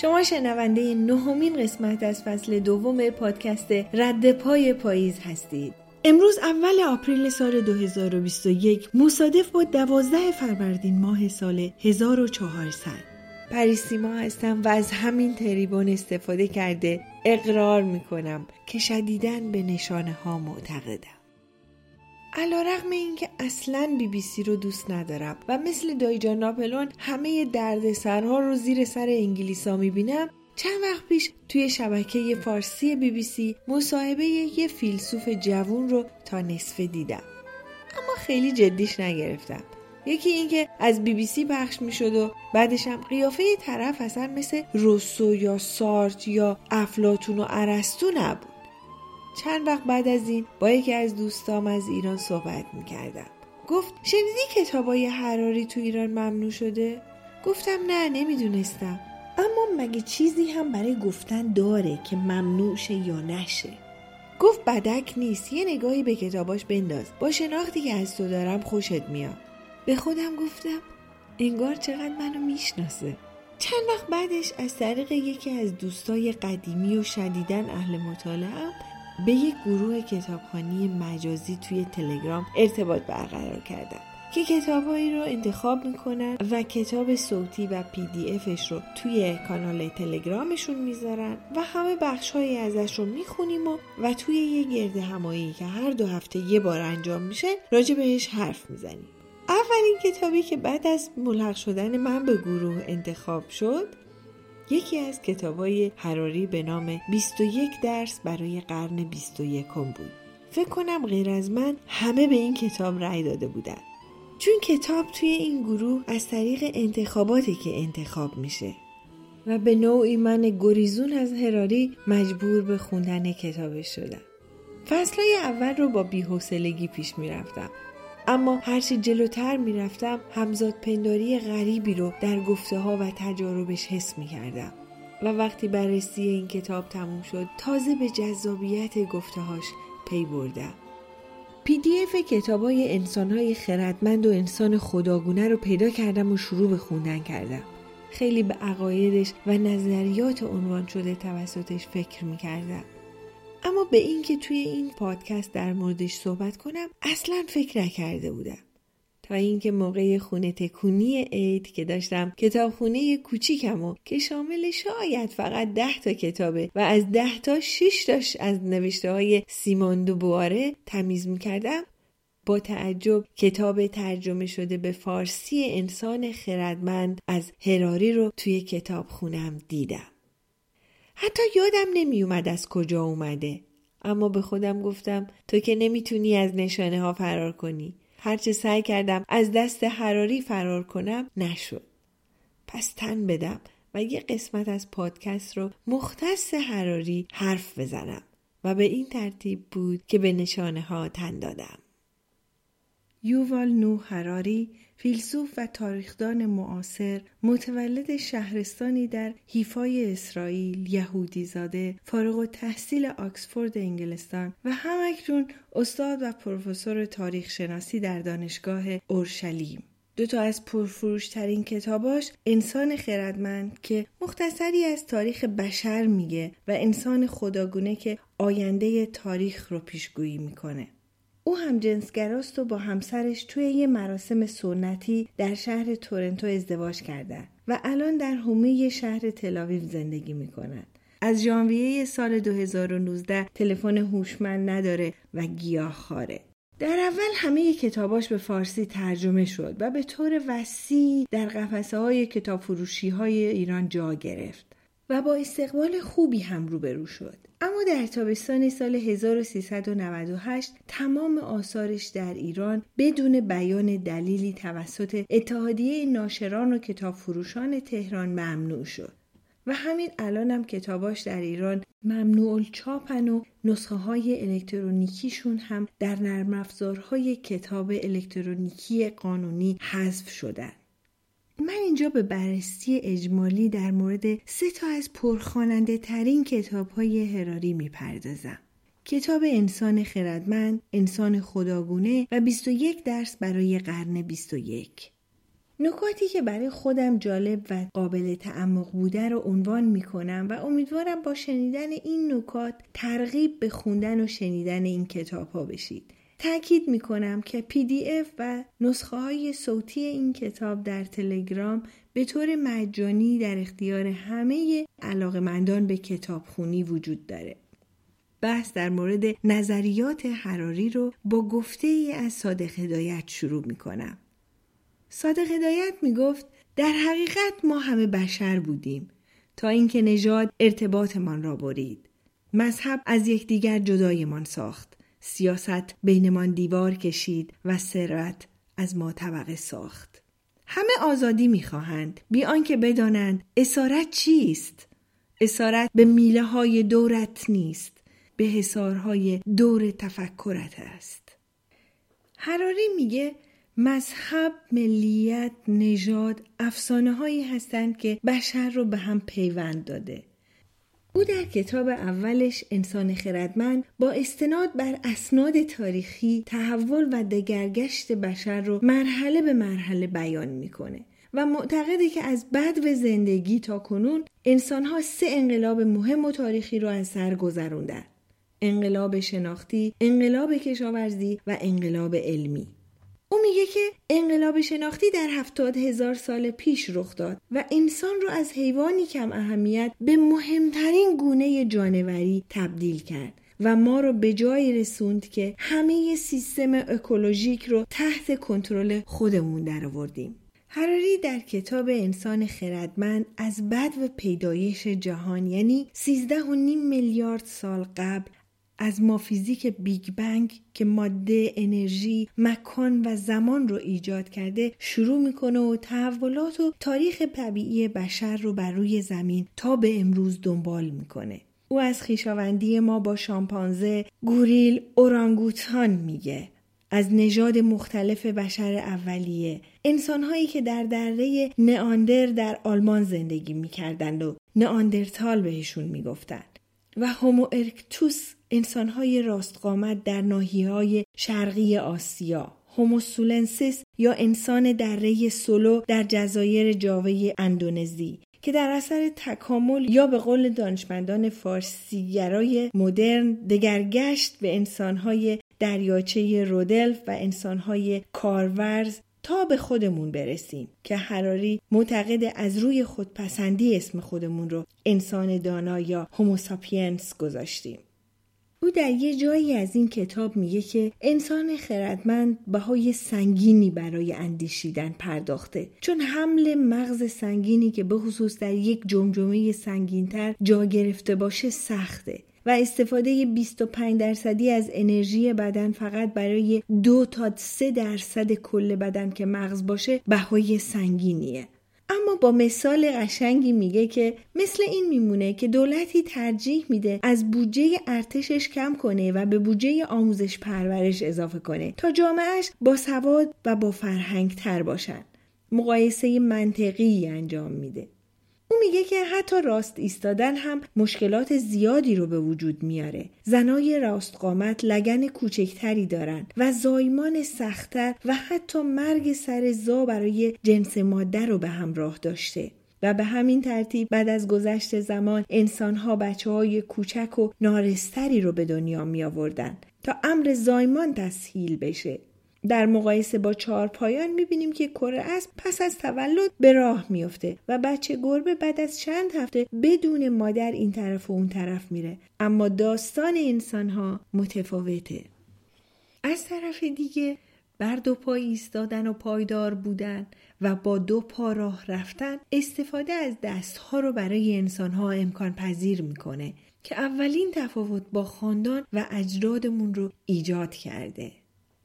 شما شنونده نهمین قسمت از فصل دوم پادکست رد پای پاییز هستید. امروز اول آپریل سال 2021 مصادف با 12 فروردین ماه سال 1400 پریسیما هستم و از همین تریبون استفاده کرده اقرار می‌کنم که شدیدن به نشانه ها معتقدم. علا رقم این که اصلا بی بی سی رو دوست ندارم و مثل دایجان ناپلون همه درد سرها رو زیر سر انگلیسا می‌بینم چند وقت پیش توی شبکه فارسی بی بی سی مصاحبه یه فیلسوف جوون رو تا نصفه دیدم. اما خیلی جدیش نگرفتم. یکی اینکه از بی بی سی پخش می شد و بعدش هم قیافه طرف اصلا مثل روسو یا سارت یا افلاتون و ارسطو نبود. چند وقت بعد از این با یکی از دوستام از ایران صحبت می‌کردم. گفت شنیدی کتابای حراری تو ایران ممنوع شده؟ گفتم نه نمی‌دونستم. اما مگه چیزی هم برای گفتن داره که ممنوع شه یا نشه؟ گفت بدک نیست یه نگاهی به کتاباش بنداز. با شناختی که از تو دارم خوشت میاد. به خودم گفتم انگار چقدر منو می‌شناسه. چند وقت بعدش از طریق یکی از دوستای قدیمی و شدیدن اهل مطالعه به یک گروه کتابخانی مجازی توی تلگرام ارتباط برقرار کردم که کتابهایی رو انتخاب می‌کنن و کتاب صوتی و پی دی افش رو توی کانال تلگرامشون می‌ذارن و همه بخشهایی ازش رو می‌خونیم و, و توی یه گرد همایی که هر دو هفته یه بار انجام میشه راجع بهش حرف می‌زنیم. اولین کتابی که بعد از ملحق شدن من به گروه انتخاب شد یکی از کتابای حراری به نام 21 درس برای قرن 21 بود. فکر کنم غیر از من همه به این کتاب رأی داده بودن. چون کتاب توی این گروه از طریق انتخاباتی که انتخاب میشه و به نوعی من گریزون از هراری مجبور به خوندن کتابش شدم. فصلهای اول رو با بیحوصلگی پیش می‌رفتم اما هرچی جلوتر می‌رفتم همزاد پنداری غریبی رو در گفته ها و تجاربش حس می کردم. و وقتی بررسی این کتاب تموم شد تازه به جذابیت گفته هاش پی بردم. PDF کتاب های انسان های خردمند و انسان خداگونه رو پیدا کردم و شروع به خوندن کردم. خیلی به عقایدش و نظریات عنوان شده توسطش فکر می کردم. اما به اینکه توی این پادکست در موردش صحبت کنم اصلا فکر نکرده بودم تا اینکه موقع خونه تکونی عید که داشتم کتابخونه کوچیکم و که شامل شاید فقط ده تا کتابه و از ده تا شش تاش از نوشته های سیمون دوبواره تمیز می‌کردم با تعجب کتاب ترجمه شده به فارسی انسان خردمند از هراری رو توی کتاب خونم دیدم. حتی یادم نمیومد از کجا اومده. اما به خودم گفتم تو که نمی‌تونی از نشانه ها فرار کنی. هرچه سعی کردم از دست حراری فرار کنم نشد. پس تن بدم و یه قسمت از پادکست رو مختص حراری حرف بزنم. و به این ترتیب بود که به نشانه ها تن دادم. یووال نو حراری فیلسوف و تاریخدان معاصر متولد شهرستانی در حیفای اسرائیل یهودی زاده فارغ و تحصیل آکسفورد انگلستان و همکنون استاد و پروفسور تاریخ شناسی در دانشگاه اورشلیم. دو تا از پرفروشترین کتاباش انسان خردمند که مختصری از تاریخ بشر میگه و انسان خداگونه که آینده تاریخ رو پیشگویی می‌کنه. او هم جنسگراست و با همسرش توی یه مراسم سنتی در شهر تورنتو ازدواج کردن و الان در حومه شهر تلاویو زندگی می‌کنن. از ژانویه سال 2019 تلفن هوشمند نداره و گیاه خاره. در اول همه کتاباش به فارسی ترجمه شد و به طور وسیع در قفسه های کتاب فروشی های ایران جا گرفت و با استقبال خوبی هم روبرو شد. اما در تابستان سال 1398 تمام آثارش در ایران بدون بیان دلیلی توسط اتحادیه ناشران و کتاب فروشان تهران ممنوع شد. و همین الان هم کتاباش در ایران ممنوع چاپن و نسخه های الکترونیکیشون هم در نرم افزارهای کتاب الکترونیکی قانونی حذف شدن. من اینجا به بررسی اجمالی در مورد سه تا از پرخواننده ترین کتاب های هراری می‌پردازم. کتاب انسان خردمند، انسان خداگونه و 21 درس برای قرن 21. نکاتی که برای خودم جالب و قابل تعمق بوده رو عنوان می کنم و امیدوارم با شنیدن این نکات ترغیب به خوندن و شنیدن این کتاب ها بشید. تاکید می کنم که پی دی اف و نسخه های صوتی این کتاب در تلگرام به طور مجانی در اختیار همه علاقمندان به کتاب خونی وجود داره. بحث در مورد نظریات حراری رو با گفته ای از صادق هدایت شروع می کنم. صادق هدایت می گفت در حقیقت ما همه بشر بودیم تا اینکه نژاد ارتباطمان را برید. مذهب از یکدیگر جدایمان ساخت. سیاست بینمان دیوار کشید و ثروت از ما طبقه ساخت. همه آزادی می‌خواهند بی آنکه بدانند اسارت چیست اسارت به میله های دورت نیست به حسارهای دور تفکرت است حراری میگه مذهب، ملیت، نژاد افسانه هایی هستند که بشر رو به هم پیوند داده. او در کتاب اولش انسان خردمند با استناد بر اسناد تاریخی تحول و دگرگشت بشر رو مرحله به مرحله بیان می‌کنه و معتقده که از بد و زندگی تا کنون انسانها سه انقلاب مهم و تاریخی رو از سر گذروندن. انقلاب شناختی، انقلاب کشاورزی و انقلاب علمی. او میگه که انقلاب شناختی در هفتاد هزار سال پیش رخ داد و انسان رو از حیوانی کم اهمیت به مهمترین گونه جانوری تبدیل کرد و ما رو به جایی رسوند که همه سیستم اکولوژیک رو تحت کنترل خودمون درآوردیم. هراری در کتاب انسان خردمند از بد و پیدایش جهان یعنی 13 و نیم میلیارد سال قبل از مافیزیک بیگ بنگ که ماده، انرژی، مکان و زمان رو ایجاد کرده شروع می‌کنه و تحولات و تاریخ طبیعی بشر رو بر روی زمین تا به امروز دنبال می‌کنه. او از خویشاوندی ما با شامپانزه، گوریل، اورانگوتان میگه. از نژاد مختلف بشر اولیه انسانهایی که در دره نئاندر در آلمان زندگی می‌کردند و نئاندرتال بهشون می‌گفتند و هومو ارکتوس انسانهای راستقامت در های شرقی آسیا هوموسولوئنسیس یا انسان دره سولو در جزایر جاوه اندونزی که در اثر تکامل یا به قول دانشمندان فارسیگرای مدرن دگرگشت به انسانهای دریاچه رودلف و انسانهای کارورز تا به خودمون برسیم که هراری معتقده از روی خودپسندی اسم خودمون رو انسان دانا یا هوموساپینس گذاشتیم. او در یه جایی از این کتاب میگه که انسان خردمند بهای سنگینی برای اندیشیدن پرداخته. چون حمل مغز سنگینی که به خصوص در یک جمجمه سنگینتر جا گرفته باشه سخته و استفاده 25 درصدی از انرژی بدن فقط برای دو تا سه درصد کل بدن که مغز باشه بهای سنگینیه. اما با مثال قشنگی میگه که مثل این میمونه که دولتی ترجیح میده از بودجه ارتشش کم کنه و به بودجه آموزش پرورش اضافه کنه تا جامعهش با سواد و با فرهنگ تر باشن. مقایسه منطقی انجام میده. او میگه که حتی راست ایستادن هم مشکلات زیادی رو به وجود میاره. زنای راست قامت لگن کوچکتری دارن و زایمان سختتر و حتی مرگ سر زا برای جنس ماده رو به همراه داشته. و به همین ترتیب بعد از گذشت زمان انسانها بچه های کوچک و نارستری رو به دنیا می آوردن تا امر زایمان تسهیل بشه در مقایسه با چهار پایان می‌بینیم که کره اسب پس از تولد به راه میفته و بچه گربه بعد از چند هفته بدون مادر این طرف و اون طرف میره. اما داستان انسان ها متفاوته. از طرف دیگه بر دو پا ایستادن و پایدار بودن و با دو پا راه رفتن استفاده از دستها رو برای انسانها امکان پذیر می‌کنه که اولین تفاوت با خاندان و اجدادمون رو ایجاد کرده.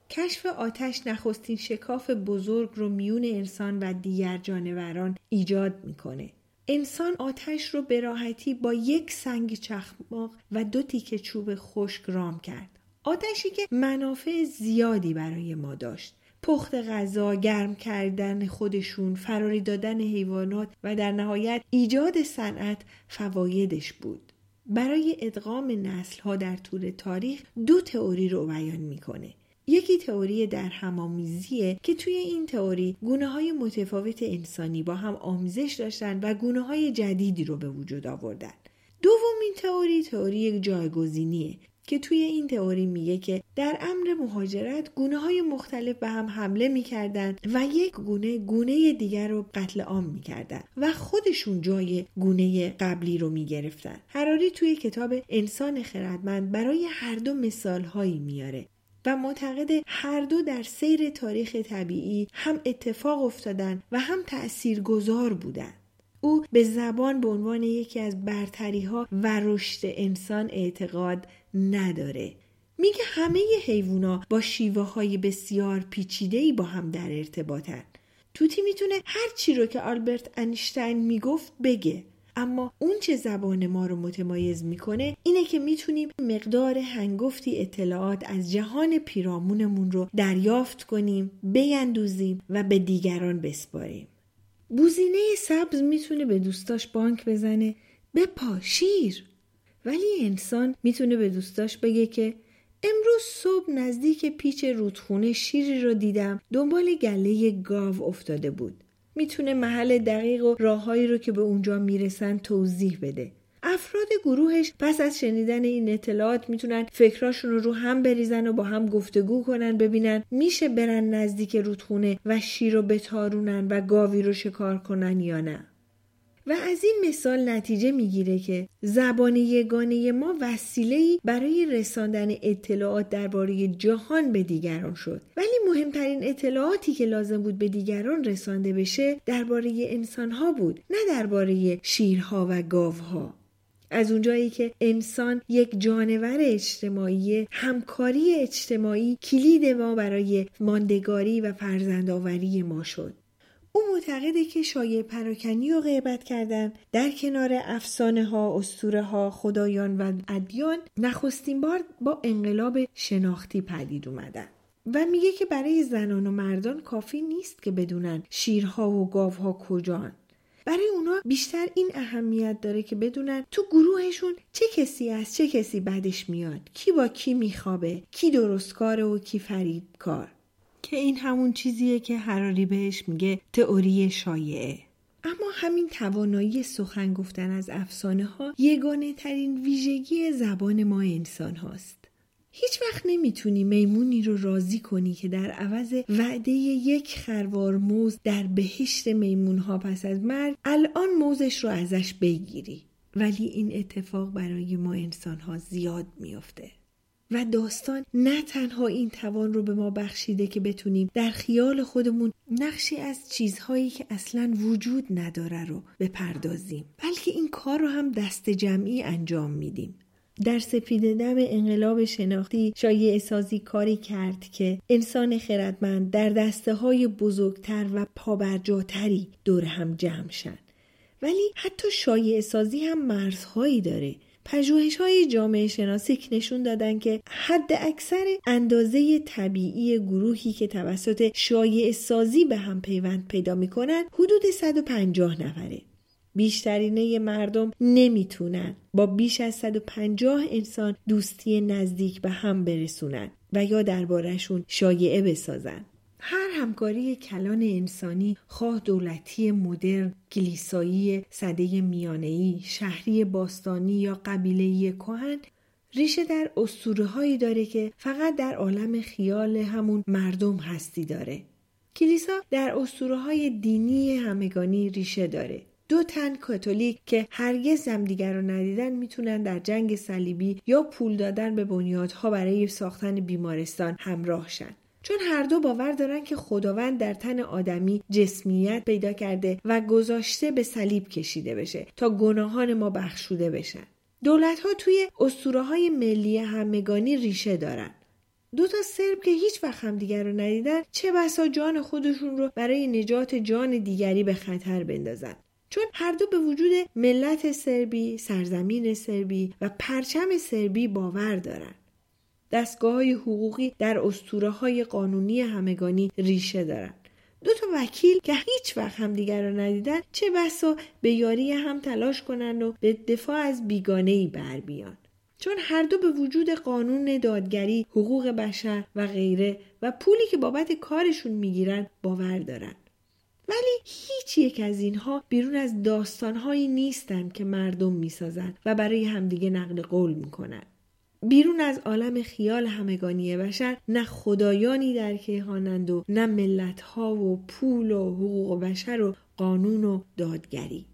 کشف آتش نخستین شکاف بزرگ رو میون انسان و دیگر جانوران ایجاد می‌کنه. انسان آتش رو به راحتی با یک سنگ چخماق و دو تیکه چوب خشک رام کرد. آتشی که منافع زیادی برای ما داشت. پخت غذا، گرم کردن خودشون، فراری دادن حیوانات و در نهایت ایجاد صنعت فوایدش بود. برای ادغام نسل ها در طول تاریخ دو تئوری رو بیان می‌کنه. یکی تئوری در همامیزیه که توی این تئوری گونه های متفاوت انسانی با هم آمیزش داشتن و گونه های جدیدی رو به وجود آوردن. دومین تئوری تئوری جایگزینیه که توی این تئوری میگه که در امر مهاجرت گونه های مختلف به هم حمله می‌کردن و یک گونه گونه دیگر رو قتل عام می‌کردن و خودشون جای گونه قبلی رو می‌گرفتن هراری توی کتاب انسان خردمند برای هر دو مثال هایی میاره و معتقد هر دو در سیر تاریخ طبیعی هم اتفاق افتادن و هم تأثیر گذار بودن. او به زبان به عنوان یکی از برتری ها و رشد انسان اعتقاد نداره. میگه همه حیوونا با شیوه های بسیار پیچیده با هم در ارتباطن. توتی می‌تونه هر چی رو که آلبرت انیشتین می‌گفت بگه اما اون چه زبان ما رو متمایز می‌کنه اینه که می‌تونیم مقدار هنگفتی اطلاعات از جهان پیرامونمون رو دریافت کنیم بیندوزیم و به دیگران بسپاریم. بوزینه سبز می‌تونه به دوستاش بانک بزنه بپا شیر. ولی انسان می‌تونه به دوستاش بگه که امروز صبح نزدیک پیچ رودخونه شیری رو دیدم دنبال گله گاو افتاده بود. می‌تونه محل دقیق و راههایی رو که به اونجا می‌رسن توضیح بده. افراد گروهش پس از شنیدن این اطلاعات می‌تونن فکراشون رو رو هم بریزن و با هم گفتگو کنن ببینن میشه برن نزدیک رودخونه و شیر رو بتارونن و گاوی رو شکار کنن یا نه. و از این مثال نتیجه می‌گیره که زبان یگانه ما وسیله برای رساندن اطلاعات درباره جهان به دیگران شد. ولی مهمترین اطلاعاتی که لازم بود به دیگران رسانده بشه درباره انسانها بود نه درباره شیرها و گاوها. از اونجایی که انسان یک جانور اجتماعی همکاری اجتماعی کلید ما برای ماندگاری و فرزندآوری ما شد. او معتقده که شایع پراکنی و غیبت کردن در کنار افسانه ها، اسطوره ها، خدایان و ادیان نخستین بار با انقلاب شناختی پدید اومدن. و میگه که برای زنان و مردان کافی نیست که بدونن شیرها و گاوها کجان. برای اونا بیشتر این اهمیت داره که بدونن تو گروهشون چه کسی از چه کسی بدش میاد کی با کی میخوابه کی درستکاره و کی فریبکار که این همون چیزیه که هراری بهش میگه تئوری شایعه اما همین توانایی سخن گفتن از افسانه ها یگانه ترین ویژگی زبان ما انسان هاست. هیچ وقت نمی‌تونی میمونی رو راضی کنی که در عوض وعده یک خروار موز در بهشت میمون ها پس از مرگ الان موزش رو ازش بگیری. ولی این اتفاق برای ما انسان ها زیاد میافته. و داستان نه تنها این توان رو به ما بخشیده که بتونیم در خیال خودمون نقشی از چیزهایی که اصلا وجود نداره رو بپردازیم بلکه این کار رو هم دست جمعی انجام میدیم در سپید دم انقلاب شناختی شایع سازی کاری کرد که انسان خردمند در دسته های بزرگتر و پابرجاتری دور هم جمع شن. ولی حتی شایع سازی هم مرزهایی داره پژوهش های جامعه شناسی نشون دادن که حد اکثر اندازه طبیعی گروهی که توسط شایع سازی به هم پیوند پیدا می‌کنن حدود 150 نفره. بیشترینه مردم نمی‌تونن با بیش از 150 انسان دوستی نزدیک به هم برسونن و یا دربارهشون شایعه بسازن. هر همکاری کلان انسانی خواه دولتی مدرن، کلیسایی، صده میانهی، شهری باستانی یا قبیلهی کهن ریشه در اسطوره هایی داره که فقط در عالم خیال همون مردم هستی داره. کلیسا در اسطوره های دینی همگانی ریشه داره. دو تن کاتولیک که هرگز همدیگر رو ندیدن می‌تونن در جنگ صلیبی یا پول دادن به بنیادها برای ساختن بیمارستان همراه شن. چون هر دو باور دارن که خداوند در تن آدمی جسمیت پیدا کرده و گذاشته به صلیب کشیده بشه تا گناهان ما بخشوده بشن. دولت ها توی اسطوره های ملی همگانی ریشه دارن. دو تا سرب که هیچ وقت هم دیگر رو ندیدن چه بسا جان خودشون رو برای نجات جان دیگری به خطر بندازن. چون هر دو به وجود ملت سربی، سرزمین سربی و پرچم سربی باور دارن. دستگاه های حقوقی در اسطوره های قانونی همگانی ریشه دارند. دو تا وکیل که هیچ وقت همدیگر را ندیدن چه بسا به یاری هم تلاش کنند و به دفاع از بیگانه ای بر بیان. چون هر دو به وجود قانون دادگری، حقوق بشر و غیره و پولی که بابت کارشون می‌گیرن باور دارن. ولی هیچ یک از اینها بیرون از داستانهایی نیستند که مردم می‌سازند و برای همدیگه نقل قول می‌کنن. بیرون از عالم خیال همگانی بشر نه خدایانی در کیهانند و نه ملتها و پول و حقوق بشر و قانون و دادگری.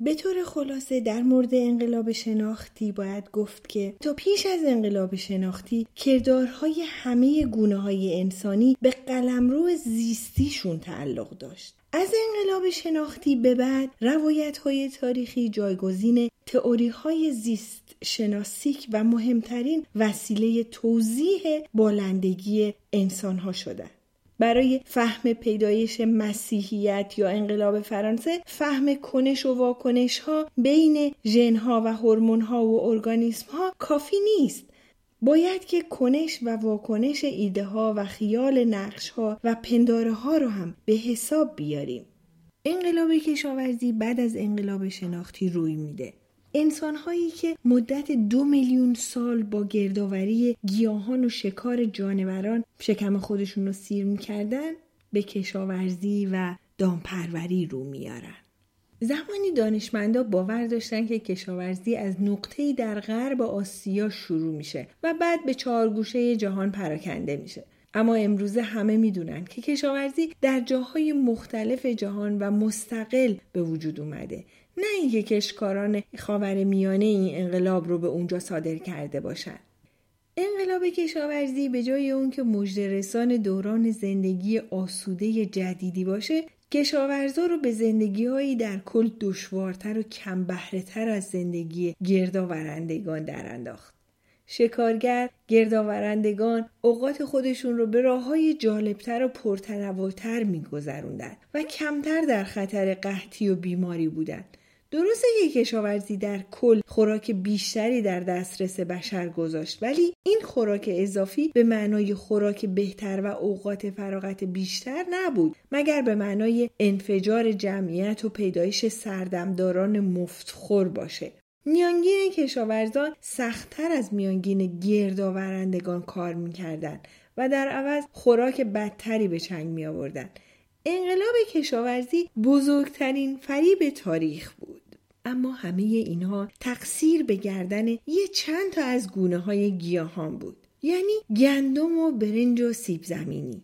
به طور خلاصه در مورد انقلاب شناختی باید گفت که تا پیش از انقلاب شناختی کردارهای همه گونه های انسانی به قلمرو زیستیشون تعلق داشت. از انقلاب شناختی به بعد روایت های تاریخی جایگزین تئوری های زیست شناسیک و مهمترین وسیله توضیح بالندگی انسان ها شدند. برای فهم پیدایش مسیحیت یا انقلاب فرانسه فهم کنش و واکنش ها بین ژن ها و هورمون ها و ارگانیسم ها کافی نیست باید که کنش و واکنش ایده ها و خیال نقش ها و پنداره ها رو هم به حساب بیاریم انقلاب کشاورزی بعد از انقلاب شناختی روی میده انسانهایی که مدت دو میلیون سال با گردآوری گیاهان و شکار جانوران شکم خودشون رو سیر می‌کردن به کشاورزی و دامپروری رو میارن. زمانی دانشمندا باور داشتن که کشاورزی از نقطه‌ای در غرب آسیا شروع میشه و بعد به چهارگوشه جهان پراکنده میشه. اما امروزه همه می‌دونن که کشاورزی در جاهای مختلف جهان و مستقل به وجود اومده نه اینکه کشکاران خاور میانه این انقلاب رو به اونجا صادر کرده باشند. انقلاب کشاورزی به جای اون که رسان دوران زندگی آسوده جدیدی باشه کشاورزا رو به زندگیهایی در کل دشوارتر و کم تر از زندگی گردآورندگان در انداخت. شکارگر گردآورندگان اوقات خودشون رو به راه های جالبتر و پرتنوعتر میگذروندند و کمتر در خطر قحطی و بیماری بودند درسته که کشاورزی در کل خوراک بیشتری در دسترس بشر گذاشت ولی این خوراک اضافی به معنای خوراک بهتر و اوقات فراغت بیشتر نبود مگر به معنای انفجار جمعیت و پیدایش سردمداران مفتخور باشه میانگین کشاورزان سختتر از میانگین گردآورندگان کار می‌کردند و در عوض خوراک بدتری به چنگ می. انقلاب کشاورزی بزرگترین فریب تاریخ بود. اما همه اینها تقصیر به گردن یه چند تا از گونه های گیاهان بود. یعنی گندم و برنج و سیب زمینی.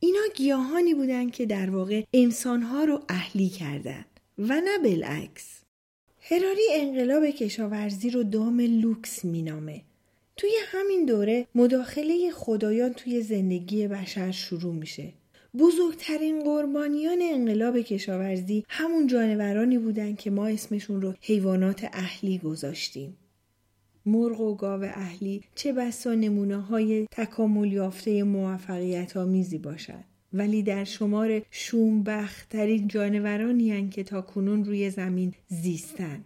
اینا گیاهانی بودند که در واقع انسانها رو اهلی کردند و نه بالعکس. هراری انقلاب کشاورزی رو دام لوکس مینامه. توی همین دوره مداخله خدایان توی زندگی بشر شروع میشه. بزرگترین قربانیان انقلاب کشاورزی همون جانورانی بودن که ما اسمشون رو حیوانات اهلی گذاشتیم. مرغ و گاو اهلی چه بسا نمونه های تکامل یافته موفقیت آمیزی باشد. ولی در شمار شومبختترین جانورانی هن که تا کنون روی زمین زیستن.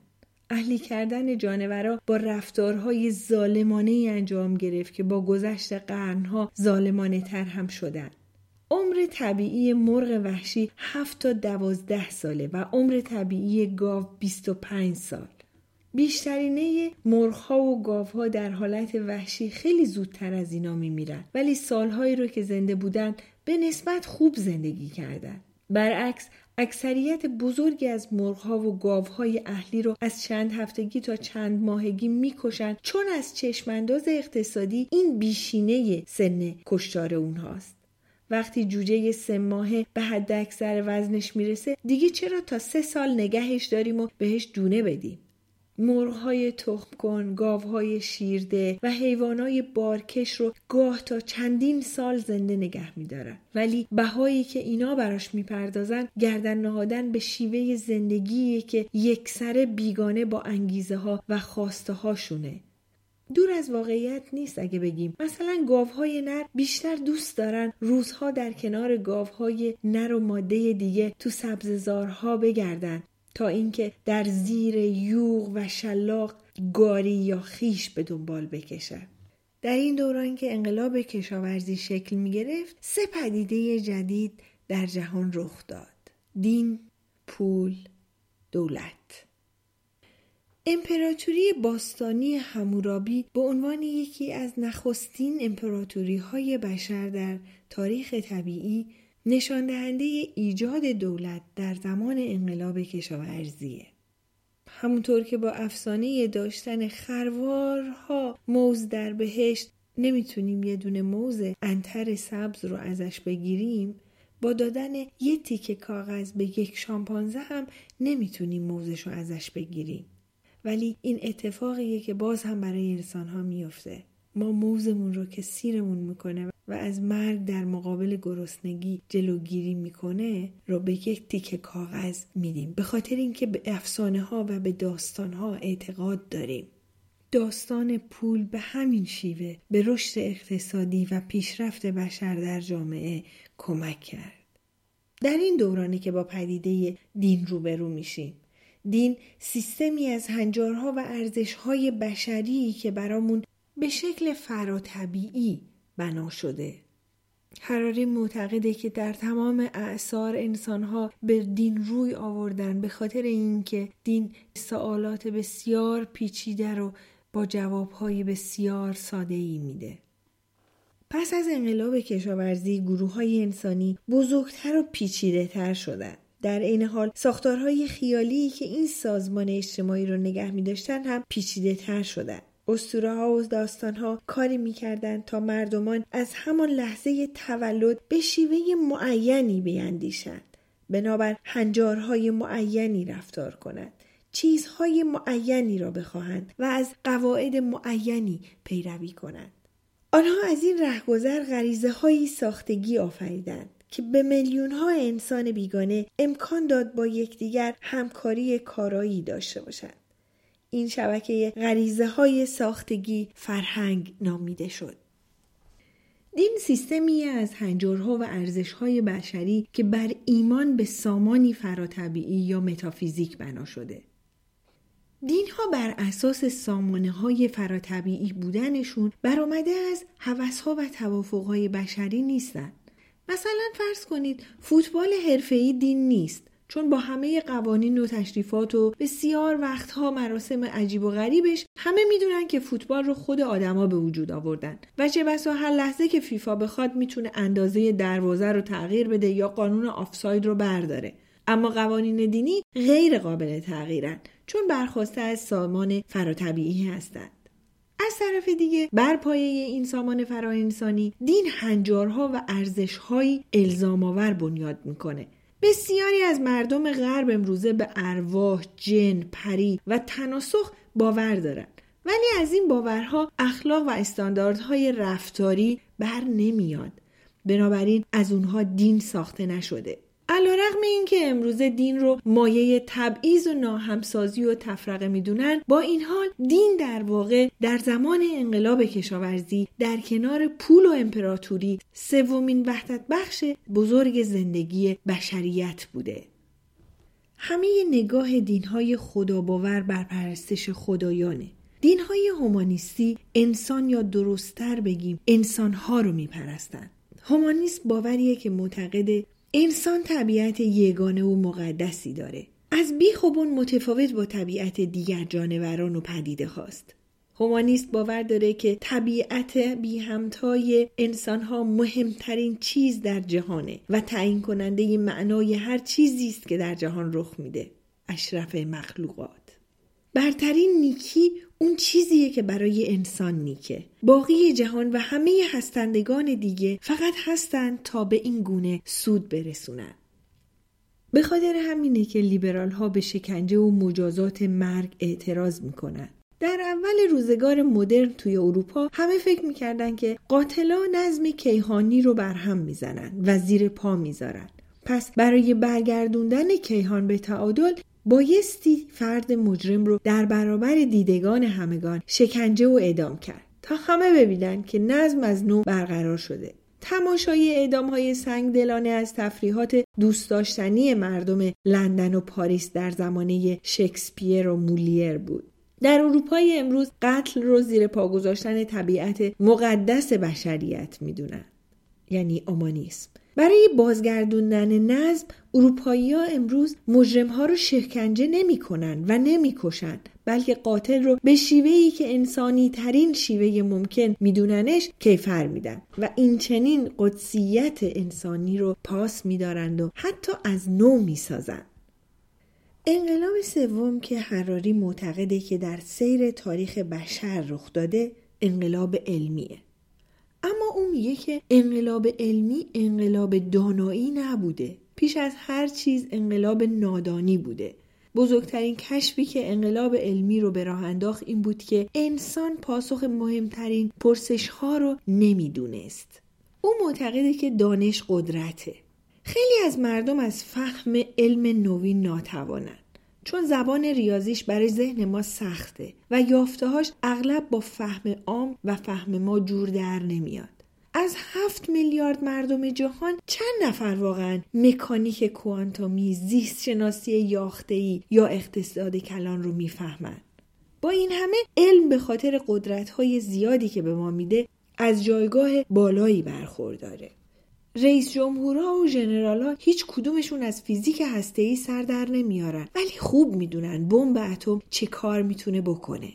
اهلی کردن جانورا با رفتارهای ظالمانه انجام گرفت که با گذشت قرنها ظالمانه تر هم شدن. عمر طبیعی مرغ وحشی 7 تا 12 ساله و عمر طبیعی گاو 25 سال. بیشترینه مرغها و گاوها در حالت وحشی خیلی زودتر از اینا میمیرن ولی سالهایی رو که زنده بودن به نسبت خوب زندگی کردن. برعکس اکثریت بزرگی از مرغها و گاوهای اهلی رو از چند هفتگی تا چند ماهگی می‌کشند چون از چشمانداز اقتصادی این بیشینه سن کشتار اونهاست. وقتی جوجه سه ماهه به حد اکثر وزنش می‌رسه دیگه چرا تا سه سال نگهش داریم و بهش دونه بدیم؟ مرغهای تخم کن، گاوهای شیرده و حیوانای بارکش رو گاه تا چندین سال زنده نگه میدارن. ولی بهایی که اینا براش می‌پردازن گردن نهادن به شیوه زندگی که یکسره بیگانه با انگیزه ها و خواسته هاشونه دور از واقعیت نیست اگه بگیم. مثلا گاوهای نر بیشتر دوست دارن روزها در کنار گاوهای نر و ماده دیگه تو سبززارها بگردن تا اینکه در زیر یوغ و شلاق گاری یا خیش به دنبال بکشن در این دوران که انقلاب کشاورزی شکل می گرفت سه پدیده جدید در جهان رخ داد دین پول دولت. امپراتوری باستانی همورابی به عنوان یکی از نخستین امپراتوری های بشر در تاریخ طبیعی نشان دهنده ایجاد دولت در زمان انقلاب کشاورزیه. همونطور که با افسانه داشتن خروارها موز در بهشت نمی‌تونیم یه دونه موز انتر سبز رو ازش بگیریم با دادن یه تیکه کاغذ به یک شامپانزه هم نمی‌تونیم موزش رو ازش بگیریم ولی این اتفاقیه که باز هم برای انسان ها میفته ما موزمون رو که سیرمون می‌کنه و از مرگ در مقابل گرسنگی جلوگیری می‌کنه رو به یک تیکه کاغذ میدیم. به خاطر اینکه به افسانه ها و به داستان ها اعتقاد داریم. داستان پول به همین شیوه به رشد اقتصادی و پیشرفت بشر در جامعه کمک کرد. در این دورانی که با پدیده دین روبرو میشیم. دین سیستمی از هنجارها و ارزشهای بشری که برامون به شکل فراطبیعی بنا شده حراری معتقده که در تمام اعثار انسانها به دین روی آوردن به خاطر اینکه دین سوالات بسیار پیچیده رو با جوابهای بسیار ساده ای میده. پس از انقلاب کشاورزی گروه های انسانی بزرگتر و پیچیده تر شدند. در این حال ساختارهای خیالی که این سازمان اجتماعی رو نگه می داشتن هم پیچیده تر شدند. اسطوره ها و داستان ها کاری می‌کردند تا مردمان از همان لحظه تولد به شیوه معینی بیندیشند بنابر هنجارهای معینی رفتار کنند. چیزهای معینی را بخواهند و از قواعد معینی پیروی کنند. آنها از این رهگذر غریزه هایی ساختگی آفریدند. که به میلیون ها انسان بیگانه امکان داد با یکدیگر همکاری کارایی داشته باشند این شبکه غریزه های ساختگی فرهنگ نامیده شد. دین سیستمی از هنجارها و ارزشهای بشری که بر ایمان به سامانی فراتبیعی یا متافیزیک بنا شده. دین ها بر اساس سامانه های فراتبیعی بودنشون برآمده از حوث ها و توافق های بشری نیستند. مثلا فرض کنید فوتبال حرفه‌ای دین نیست چون با همه قوانین و تشریفات و بسیار وقتها مراسم عجیب و غریبش همه می‌دونن که فوتبال رو خود آدما به وجود آوردن. و چه بسا هر لحظه که فیفا بخواد می‌تونه اندازه دروازه رو تغییر بده یا قانون آفساید رو برداره. اما قوانین دینی غیر قابل تغییرن چون برخواسته از سامان فراتبیعی هستند از طرف دیگه بر پایه این سامان فراانسانی دین هنجارها و ارزشهایی الزام آور بنیاد می‌کنه بسیاری از مردم غرب امروزه به ارواح، جن، پری و تناسخ باور دارند. ولی از این باورها اخلاق و استانداردهای رفتاری بر نمیاد. بنابراین از اونها دین ساخته نشده. علا رقم این که امروز دین رو مایه تبعیض و ناهمسازی و تفرقه می‌دونن با این حال دین در واقع در زمان انقلاب کشاورزی در کنار پول و امپراتوری سومین وحدت بخش بزرگ زندگی بشریت بوده. همه نگاه دینهای خدا باور بر پرستش خدایانه. دینهای هومانیستی انسان یا درستتر بگیم انسانها رو میپرستند هومانیست باوریه که معتقد انسان طبیعت یگانه و مقدسی داره. از بیخوبون متفاوت با طبیعت دیگر جانوران و پدیده هاست. هومانیست باور داره که طبیعت بی همتای انسان ها مهمترین چیز در جهانه و تعیین کننده معنای هر چیزی است که در جهان رخ میده. اشرف مخلوقات. برترین نیکی اون چیزیه که برای انسان نیکه. باقی جهان و همه هستندگان دیگه فقط هستند تا به این گونه سود برسونن. به خاطر همینه که لیبرال ها به شکنجه و مجازات مرگ اعتراض می‌کنن. در اول روزگار مدرن توی اروپا همه فکر می‌کردن که قاتلا نظم کیهانی رو برهم می‌زنن و زیر پا می‌ذارن. پس برای برگردوندن کیهان به تعادل بایستی فرد مجرم رو در برابر دیدگان همگان شکنجه و اعدام کرد تا همه ببینن که نظم از نو برقرار شده. تماشای اعدام های سنگ دلانه از تفریحات دوست داشتنی مردم لندن و پاریس در زمانه شکسپیر و مولیر بود. در اروپای امروز قتل رو زیر پا گذاشتن طبیعت مقدس بشریت می‌دونن یعنی اومانیسم. برای بازگردوندن نظم اروپایی ها امروز مجرم ها رو شکنجه نمی کنن و نمی کشن بلکه قاتل رو به شیوهی که انسانی ترین شیوه ممکن میدوننش کیفر میدن و این چنین قدسیت انسانی رو پاس میدارند و حتی از نو می‌سازند انقلاب سوم که حراری معتقده که در سیر تاریخ بشر رخ داده انقلاب علمیه. اما اون میگه که انقلاب علمی انقلاب دانایی نبوده. پیش از هر چیز انقلاب نادانی بوده. بزرگترین کشفی که انقلاب علمی رو به راه انداخت این بود که انسان پاسخ مهمترین پرسش ها رو نمی‌دونست. او معتقده که دانش قدرته. خیلی از مردم از فهم علم نوین ناتوانند. چون زبان ریاضیش برای ذهن ما سخته و یافتههاش اغلب با فهم عام و فهم ما جور در نمیاد. از هفت میلیارد مردم جهان چند نفر واقعا مکانیک کوانتومی زیست شناسی یاخته‌ای یا اقتصاد کلان رو می‌فهمند؟ با این همه علم به خاطر قدرت های زیادی که به ما میده از جایگاه بالایی برخورداره. رئیس جمهورها و ژنرالها هیچ کدومشون از فیزیک هسته‌ای سر در نمیارن. ولی خوب می‌دونن بمب اتم چه کار می‌تونه بکنه.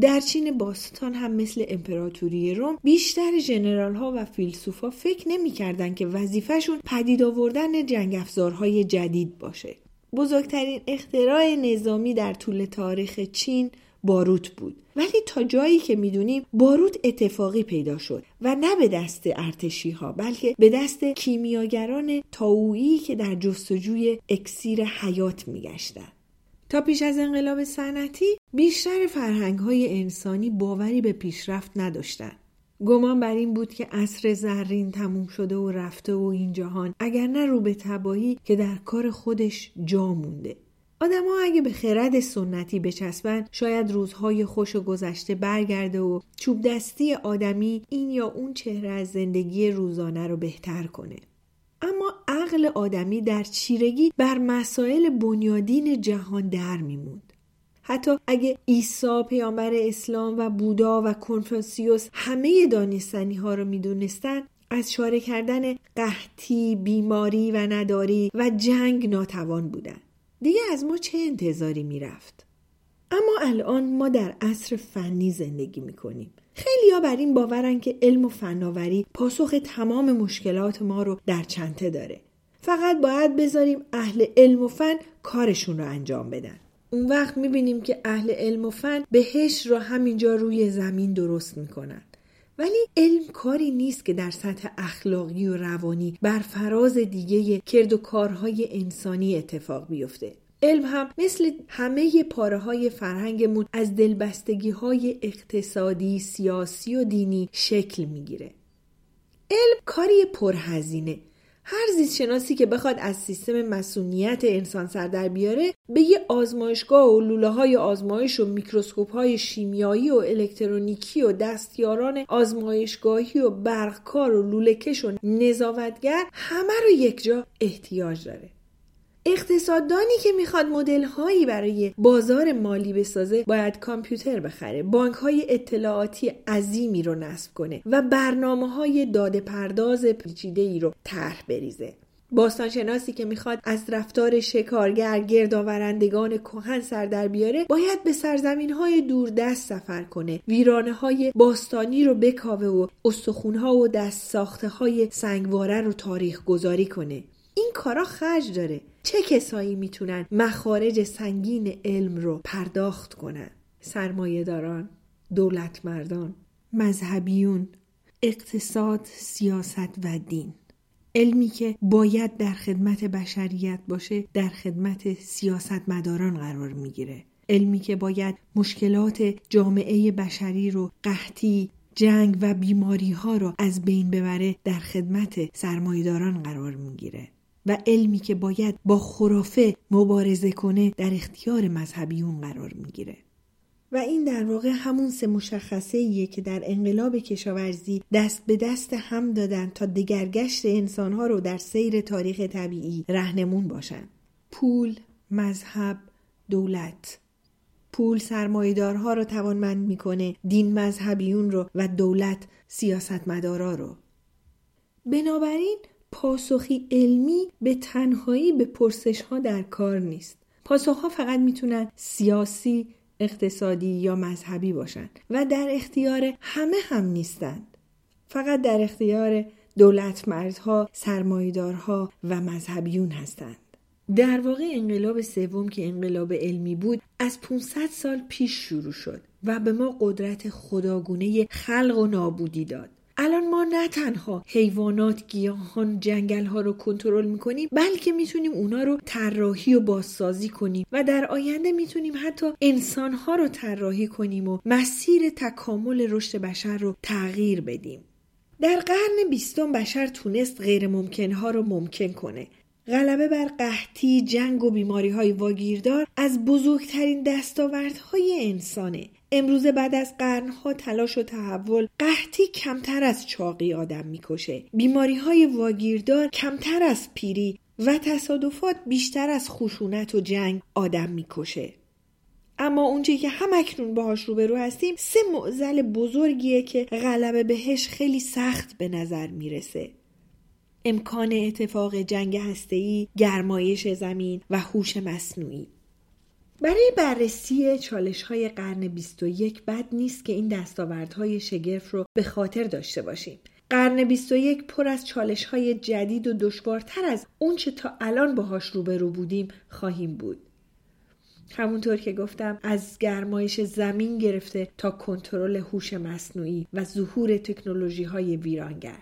در چین باستان هم مثل امپراتوری روم بیشتر ژنرال ها و فیلسوفا فکر نمی‌کردند که وظیفهشون پدید آوردن جنگ افزارهای جدید باشه. بزرگترین اختراع نظامی در طول تاریخ چین باروت بود ولی تا جایی که می‌دونیم باروت اتفاقی پیدا شد و نه به دست ارتشی ها بلکه به دست کیمیاگران تاویی که در جستجوی اکسیر حیات میگشتند تا پیش از انقلاب صنعتی بیشتر فرهنگ های انسانی باوری به پیشرفت نداشتند. گمان بر این بود که عصر زرین تموم شده و رفته و این جهان اگر نه رو به تباهی که در کار خودش جا مونده. آدما اگه به خرد سنتی بچسبن شاید روزهای خوش و گذشته برگرده و چوب دستی آدمی این یا اون چهره از زندگی روزانه رو بهتر کنه. اما عقل آدمی در چیرگی بر مسائل بنیادین جهان در میموند حتی اگه عیسی پیامبر اسلام و بودا و کنفوسیوس همه دانستنی ها رو می‌دونستن از شاره کردن قحطی، بیماری و نداری و جنگ ناتوان بودن. دیگه از ما چه انتظاری می‌رفت؟ اما الان ما در عصر فنی زندگی می‌کنیم. خیلی ها بر این باورن که علم و فناوری پاسخ تمام مشکلات ما رو در چنته داره. فقط باید بذاریم اهل علم و فن کارشون رو انجام بدن. اون وقت می‌بینیم که اهل علم و فن بهش رو همینجا روی زمین درست می‌کنن. ولی علم کاری نیست که در سطح اخلاقی و روانی بر فراز دیگه کرد و کارهای انسانی اتفاق بیفته. علم هم مثل همه پاره های فرهنگمون از دلبستگی های اقتصادی، سیاسی و دینی شکل می‌گیره. علم کاری پرهزینه هر زیست شناسی که بخواد از سیستم مسئولیت انسان سر در بیاره به یه آزمایشگاه و لوله های آزمایش و میکروسکوپ های شیمیایی و الکترونیکی و دستیاران آزمایشگاهی و برقکار و لولهکش و نظافتگر همه رو یک جا احتیاج داره. اقتصاددانی که می‌خواد مدل هایی برای بازار مالی بسازه باید کامپیوتر بخره بانک های اطلاعاتی عظیمی رو نصب کنه و برنامه های داده پرداز پیچیده ای رو طرح بریزه. باستانشناسی که می‌خواد از رفتار شکارگر گردآورندگان کهن سر در بیاره باید به سرزمین های دوردست سفر کنه. ویرانه های باستانی رو بکاوه و استخونها و دست ساخته های سنگواره رو تاریخ گذاری کنه. این کارا خرج داره. چه کسایی می‌تونن مخارج سنگین علم رو پرداخت کنن؟ سرمایه داران دولت مردان مذهبیون اقتصاد سیاست و دین. علمی که باید در خدمت بشریت باشه در خدمت سیاستمداران قرار می‌گیره. علمی که باید مشکلات جامعه بشری رو قحطی جنگ و بیماری ها رو از بین ببره در خدمت سرمایداران قرار می‌گیره. و علمی که باید با خرافه مبارزه کنه در اختیار مذهبیون قرار می‌گیره. و این در واقع همون سه مشخصه ایه که در انقلاب کشاورزی دست به دست هم دادن تا دگرگشت انسانها رو در سیر تاریخ طبیعی رهنمون باشن. پول، مذهب، دولت. پول سرمایدارها رو توانمند می‌کنه دین مذهبیون رو و دولت سیاستمدارا رو. بنابراین پاسخی علمی به تنهایی به پرسش ها در کار نیست. پاسخ ها فقط می‌تونن سیاسی، اقتصادی یا مذهبی باشند و در اختیار همه هم نیستند. فقط در اختیار دولت مردها، سرمایدارها و مذهبیون هستند. در واقع انقلاب سوم که انقلاب علمی بود از 500 سال پیش شروع شد و به ما قدرت خداگونه خلق و نابودی داد. الان ما نه تنها حیوانات، گیاهان، جنگل ها رو کنترل می‌کنیم بلکه می‌تونیم اونا رو طراحی و بازسازی کنیم و در آینده می‌تونیم حتی انسان ها رو طراحی کنیم و مسیر تکامل رشد بشر رو تغییر بدیم. در قرن بیستم بشر تونست غیر ممکن ها رو ممکن کنه غلبه بر قحطی، جنگ و بیماری های واگیردار از بزرگترین دستاوردهای انسانه. امروزه بعد از قرنها تلاش و تحول قحطی کمتر از چاقی آدم می‌کشه. بیماری های واگیردار کمتر از پیری و تصادفات بیشتر از خشونت و جنگ آدم می‌کشه. اما اونچه که هم اکنون باهاش روبرو هستیم سه معزل بزرگیه که غلبه بهش خیلی سخت به نظر می‌رسه. امکان اتفاق جنگ هسته‌ای، گرمایش زمین و هوش مصنوعی. برای بررسی چالش های قرن 21 بد نیست که این دستاوردهای شگرف رو به خاطر داشته باشیم. قرن 21 پر از چالش های جدید و دشوارتر از اونچه تا الان باهاش روبرو بودیم خواهیم بود. همونطور که گفتم از گرمایش زمین گرفته تا کنترل هوش مصنوعی و ظهور تکنولوژی های ویرانگر.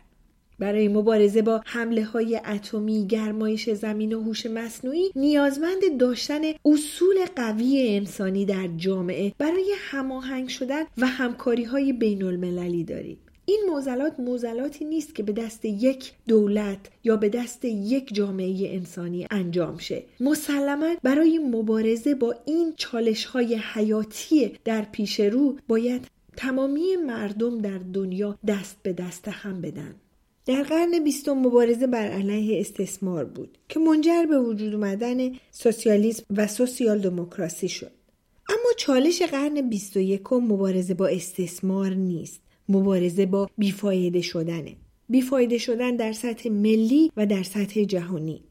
برای مبارزه با حمله های اتمی، گرمایش زمین و هوش مصنوعی نیازمند داشتن اصول قوی انسانی در جامعه برای هماهنگ شدن و همکاری های بین المللی داریم. این موزلات موزلاتی نیست که به دست یک دولت یا به دست یک جامعه انسانی انجام شه مسلما برای مبارزه با این چالش های حیاتی در پیش رو باید تمامی مردم در دنیا دست به دست هم بدن در قرن بیستم مبارزه بر علیه استثمار بود که منجر به وجود اومدن سوسیالیسم و سوسیال دموکراسی شد. اما چالش قرن 21 مبارزه با استثمار نیست. مبارزه با بیفایده شدنه. بیفایده شدن در سطح ملی و در سطح جهانی.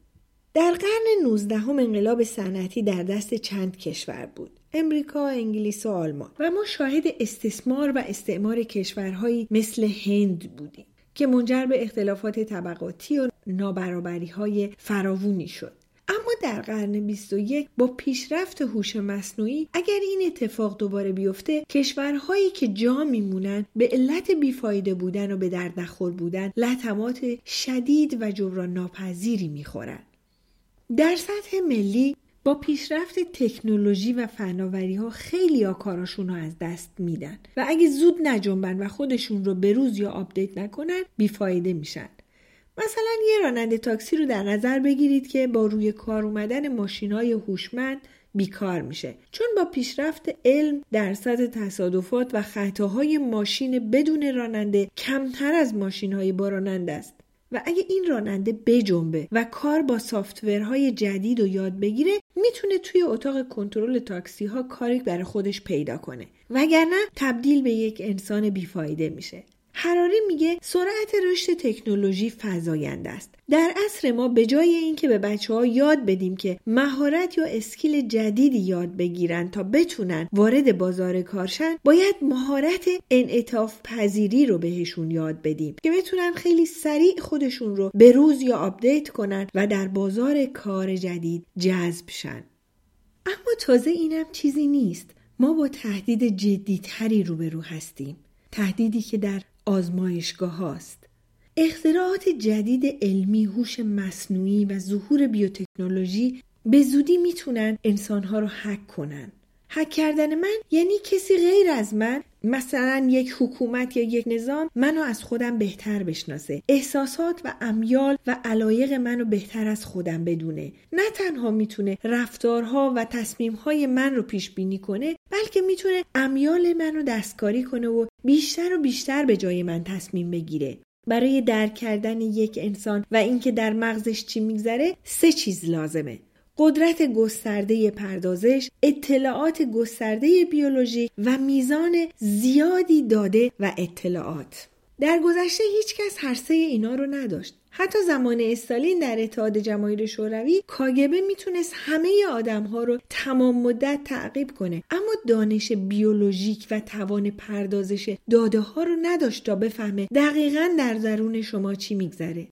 در قرن 19 هم انقلاب صنعتی در دست چند کشور بود؟ امریکا، انگلیس و آلمان. و ما شاهد استثمار و استعمار کشورهایی مثل هند بودیم. که منجر به اختلافات طبقاتی و نابرابری های فراوونی شد. اما در قرن 21 با پیشرفت هوش مصنوعی اگر این اتفاق دوباره بیفته کشورهایی که جا میمونن به علت بیفایده بودن و به درد نخور بودن لطمات شدید و جبران ناپذیری می‌خورن در سطح ملی با پیشرفت تکنولوژی و فناوری ها خیلی ها کاراشون رو از دست میدن و اگه زود نجنبن و خودشون رو به روز یا update نکنن بیفایده میشن. مثلا یه راننده تاکسی رو در نظر بگیرید که با روی کار اومدن ماشین های هوشمند بیکار میشه. چون با پیشرفت علم درصد تصادفات و خطاهای ماشین بدون راننده کمتر از ماشین های با راننده است. و اگه این راننده بجنبه و کار با سافتورهای جدید و یاد بگیره می‌تونه توی اتاق کنترل تاکسی ها کاری برای خودش پیدا کنه. وگرنه تبدیل به یک انسان بیفایده میشه. هراری میگه سرعت رشد تکنولوژی فزاینده است. در عصر ما به جای اینکه به بچه ها یاد بدیم که مهارت یا skill جدیدی یاد بگیرن تا بتونن وارد بازار کار شن باید مهارت انعطاف پذیری رو بهشون یاد بدیم که بتونن خیلی سریع خودشون رو به روز یا update کنن و در بازار کار جدید جذب شن. اما تازه اینم چیزی نیست. ما با تهدید جدیتری روبرو هستیم. تهدیدی که در آزمایشگاه هاست. اختراعات جدید علمی، هوش مصنوعی و ظهور بیوتکنولوژی به زودی می‌تونن انسانها رو حک کنن. حک کردن من یعنی کسی غیر از من مثلا یک حکومت یا یک نظام منو از خودم بهتر بشناسه احساسات و امیال و علایق منو بهتر از خودم بدونه نه تنها می‌تونه رفتارها و تصمیمهای من رو پیش بینی کنه بلکه می‌تونه منو دستکاری کنه و بیشتر و بیشتر به جای من تصمیم بگیره برای درک کردن یک انسان و اینکه در مغزش چی میگذره سه چیز لازمه قدرت گسترده پردازش، اطلاعات گسترده بیولوژیک و میزان زیادی داده و اطلاعات. در گذشته هیچکس هرسه اینا رو نداشت. حتی زمان استالین در اتحاد جماهیر شوروی کاگبه می‌تونست همه آدم ها رو تمام مدت تعقیب کنه. اما دانش بیولوژیک و توان پردازش داده ها رو نداشت تا بفهمه دقیقا در درون شما چی میگذره.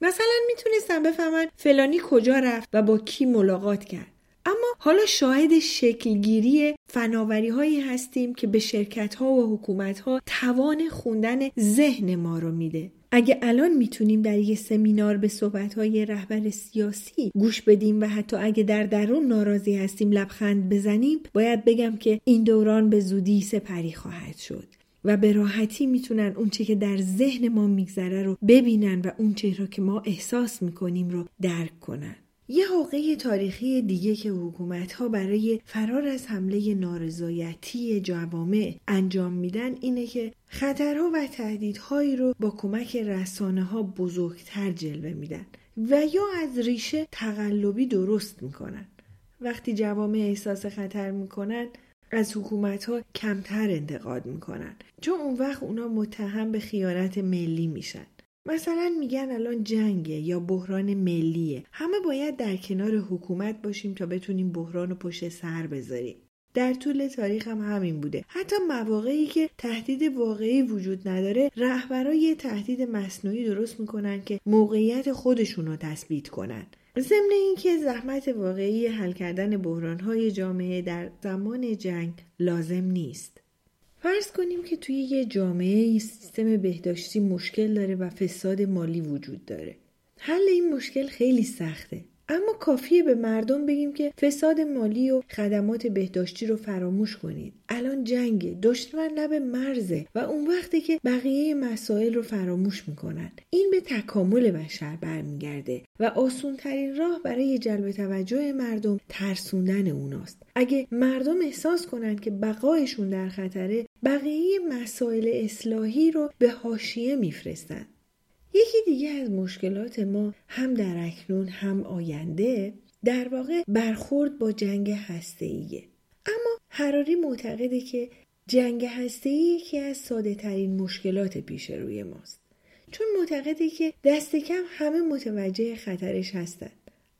مثلا می‌تونستن بفهمن فلانی کجا رفت و با کی ملاقات کرد. اما حالا شاهد شکلگیری فناوری هایی هستیم که به شرکت ها و حکومت ها توان خوندن ذهن ما رو میده. اگه الان می‌تونیم در یه سمینار به صحبت های رهبر سیاسی گوش بدیم و حتی اگه در درون ناراضی هستیم لبخند بزنیم باید بگم که این دوران به زودی سپری خواهد شد و به راحتی می‌تونن اونچه که در ذهن ما میگذره رو ببینن و اونچه را که ما احساس می‌کنیم رو درک کنن. یه حوقه تاریخی دیگه که حکومت ها برای فرار از حمله نارضایتی جوامع انجام میدن اینه که خطرها و تهدیدهایی رو با کمک رسانه ها بزرگتر جلوه میدن و یا از ریشه تقلبی درست می‌کنن. وقتی جوامع احساس خطر می‌کنن از حکومت ها کمتر انتقاد می‌کنن. چون اون وقت اونا متهم به خیانت ملی میشن. مثلا میگن الان جنگه یا بحران ملیه. همه باید در کنار حکومت باشیم تا بتونیم بحران و پشت سر بذاریم. در طول تاریخ هم همین بوده. حتی مواقعی که تهدید واقعی وجود نداره رهبرای تهدید مصنوعی درست می‌کنن که موقعیت خودشون رو تثبیت کنن. ضمن اینکه زحمت واقعی حل کردن بحرانهای جامعه در زمان جنگ لازم نیست. فرض کنیم که توی یه جامعه سیستم بهداشتی مشکل داره و فساد مالی وجود داره. حل این مشکل خیلی سخته. اما کافیه به مردم بگیم که فساد مالی و خدمات بهداشتی رو فراموش کنید. الان جنگ دشمن لب مرزه و اون وقتی که بقیه مسائل رو فراموش می‌کنن. این به تکامل بشر برمیگرده و آسون ترین راه برای جلب توجه مردم ترسوندن اوناست. اگه مردم احساس کنن که بقایشون در خطره بقیه مسائل اصلاحی رو به حاشیه میفرستن. یکی دیگه از مشکلات ما هم در اکنون هم آینده در واقع برخورد با جنگ هسته‌ایه. اما حراری معتقده که جنگ هسته‌ای یکی از ساده ترین مشکلات پیش روی ماست. چون معتقده که دست کم همه متوجه خطرش هستند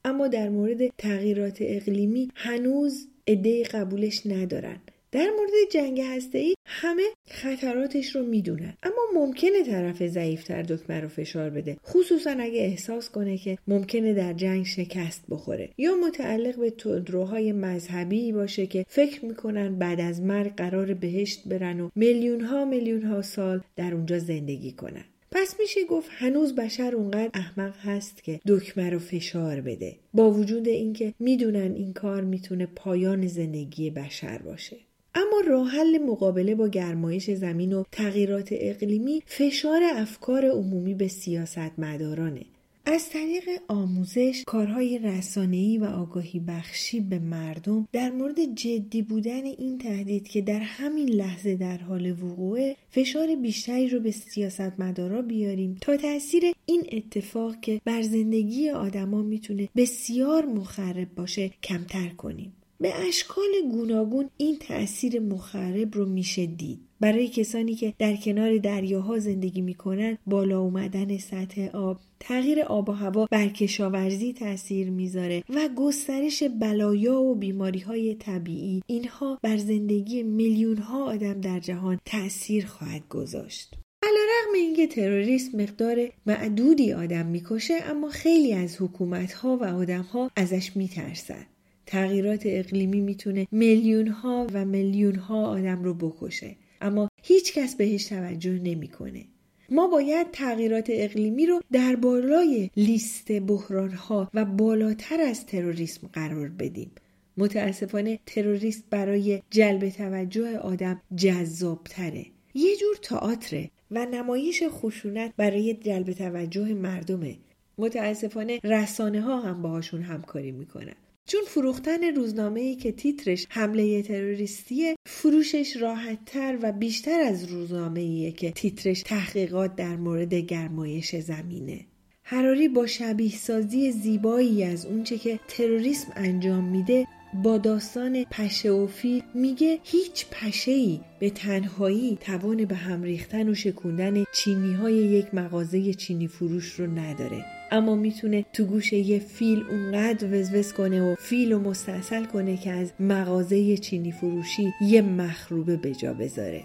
اما در مورد تغییرات اقلیمی هنوز عده قبولش ندارن. در مورد جنگ ای همه خطراتش رو می‌دونن اما ممکنه طرف ضعیفتر دکمه رو فشار بده. خصوصا اگه احساس کنه که ممکنه در جنگ شکست بخوره. یا متعلق به تندروهای مذهبی باشه که فکر می‌کنن بعد از مرگ قرار بهشت برن و میلیون ها میلیون ها سال در اونجا زندگی کنن. پس میشه گفت هنوز بشر اونقدر احمق هست که دکمه رو فشار بده. با وجود اینکه می‌دونن این کار می‌تونه پایان زندگی بشر باشه. اما راه حل مقابله با گرمایش زمین و تغییرات اقلیمی فشار افکار عمومی به سیاست مدارانه. از طریق آموزش کارهای رسانه‌ای و آگاهی بخشی به مردم در مورد جدی بودن این تهدید که در همین لحظه در حال وقوعه فشار بیشتری رو به سیاست مدارا بیاریم تا تاثیر این اتفاق که بر زندگی آدما می‌تونه بسیار مخرب باشه کمتر کنیم. به اشکال گوناگون این تأثیر مخرب رو میشه دید. برای کسانی که در کنار دریاها زندگی می‌کنن بالا اومدن سطح آب تغییر آب و هوا بر کشاورزی تاثیر می‌ذاره و گسترش بلایا و بیماری های طبیعی. اینها بر زندگی میلیون ها آدم در جهان تاثیر خواهد گذاشت. علیرغم اینکه تروریسم مقدار معدودی آدم می‌کشه اما خیلی از حکومت ها و آدم ها ازش میترسند. تغییرات اقلیمی می‌تونه میلیون ها و میلیون ها آدم رو بکشه اما هیچ کس بهش توجه نمی‌کنه. ما باید تغییرات اقلیمی رو در بالای لیست بحران ها و بالاتر از تروریسم قرار بدیم. متاسفانه تروریست برای جلب توجه آدم جذابتره. یه جور تئاتره و نمایش خشونت برای جلب توجه مردمه. متاسفانه رسانه ها هم باهاشون همکاری می‌کنن. چون فروختن روزنامه ای که تیترش حمله تروریستی فروشش راحتتر و بیشتر از روزنامه ایه که تیترش تحقیقات در مورد گرمایش زمینه. حراری با شبیه سازی زیبایی از اونچه که تروریسم انجام میده با داستان پشه و فیل میگه هیچ پشه ای به تنهایی توان به هم ریختن و شکوندن چینی های یک مغازه چینی فروش رو نداره. اما می‌تونه تو گوش یه فیل اونقدر وزوز کنه و فیل و مستاصل کنه که از مغازه چینی فروشی یه مخروبه به جا بذاره.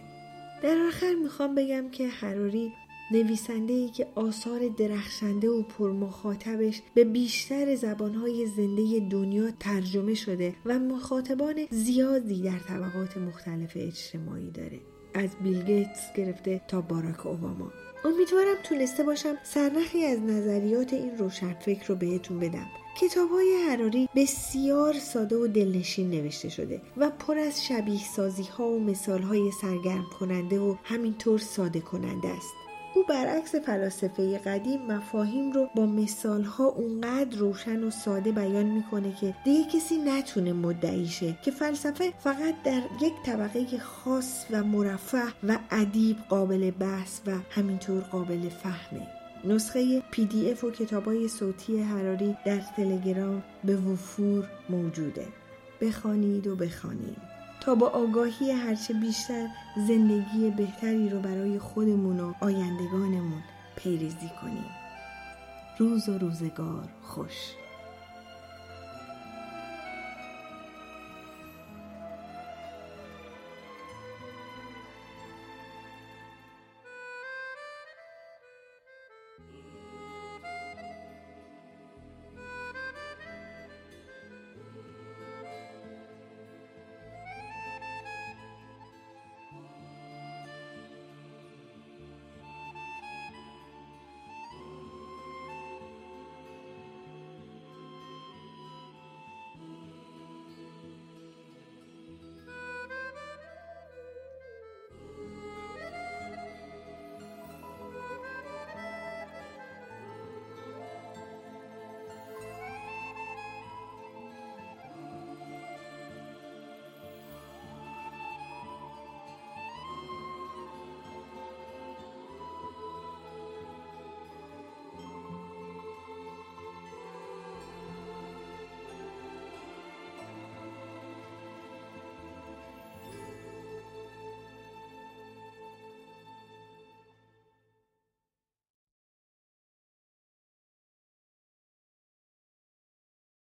در آخر می‌خوام بگم که حراری نویسنده ای که آثار درخشنده و پرمخاطبش به بیشتر زبانهای زنده دنیا ترجمه شده و مخاطبان زیادی در طبقات مختلف اجتماعی داره. از بیل گیتس گرفته تا باراک اوباما. امیدوارم تونسته باشم سرنخی از نظریات این روشنفکر رو بهتون بدم. کتاب های حراری بسیار ساده و دلنشین نوشته شده و پر از شبیه سازی ها و مثال های سرگرم کننده و همینطور ساده کننده است. او برعکس فلاسفه قدیم مفاهیم رو با مثالها اونقدر روشن و ساده بیان می‌کنه که دیگه کسی نتونه مدعیشه که فلسفه فقط در یک طبقه خاص و مرفه و ادیب قابل بحث و همینطور قابل فهمه. نسخه پی دی اف و کتابای صوتی حراری در تلگرام به وفور موجوده. بخوانید و بخوانید تا با آگاهی هرچه بیشتر زندگی بهتری رو برای خودمون و آیندگانمون پیریزی کنیم. روز و روزگار خوش.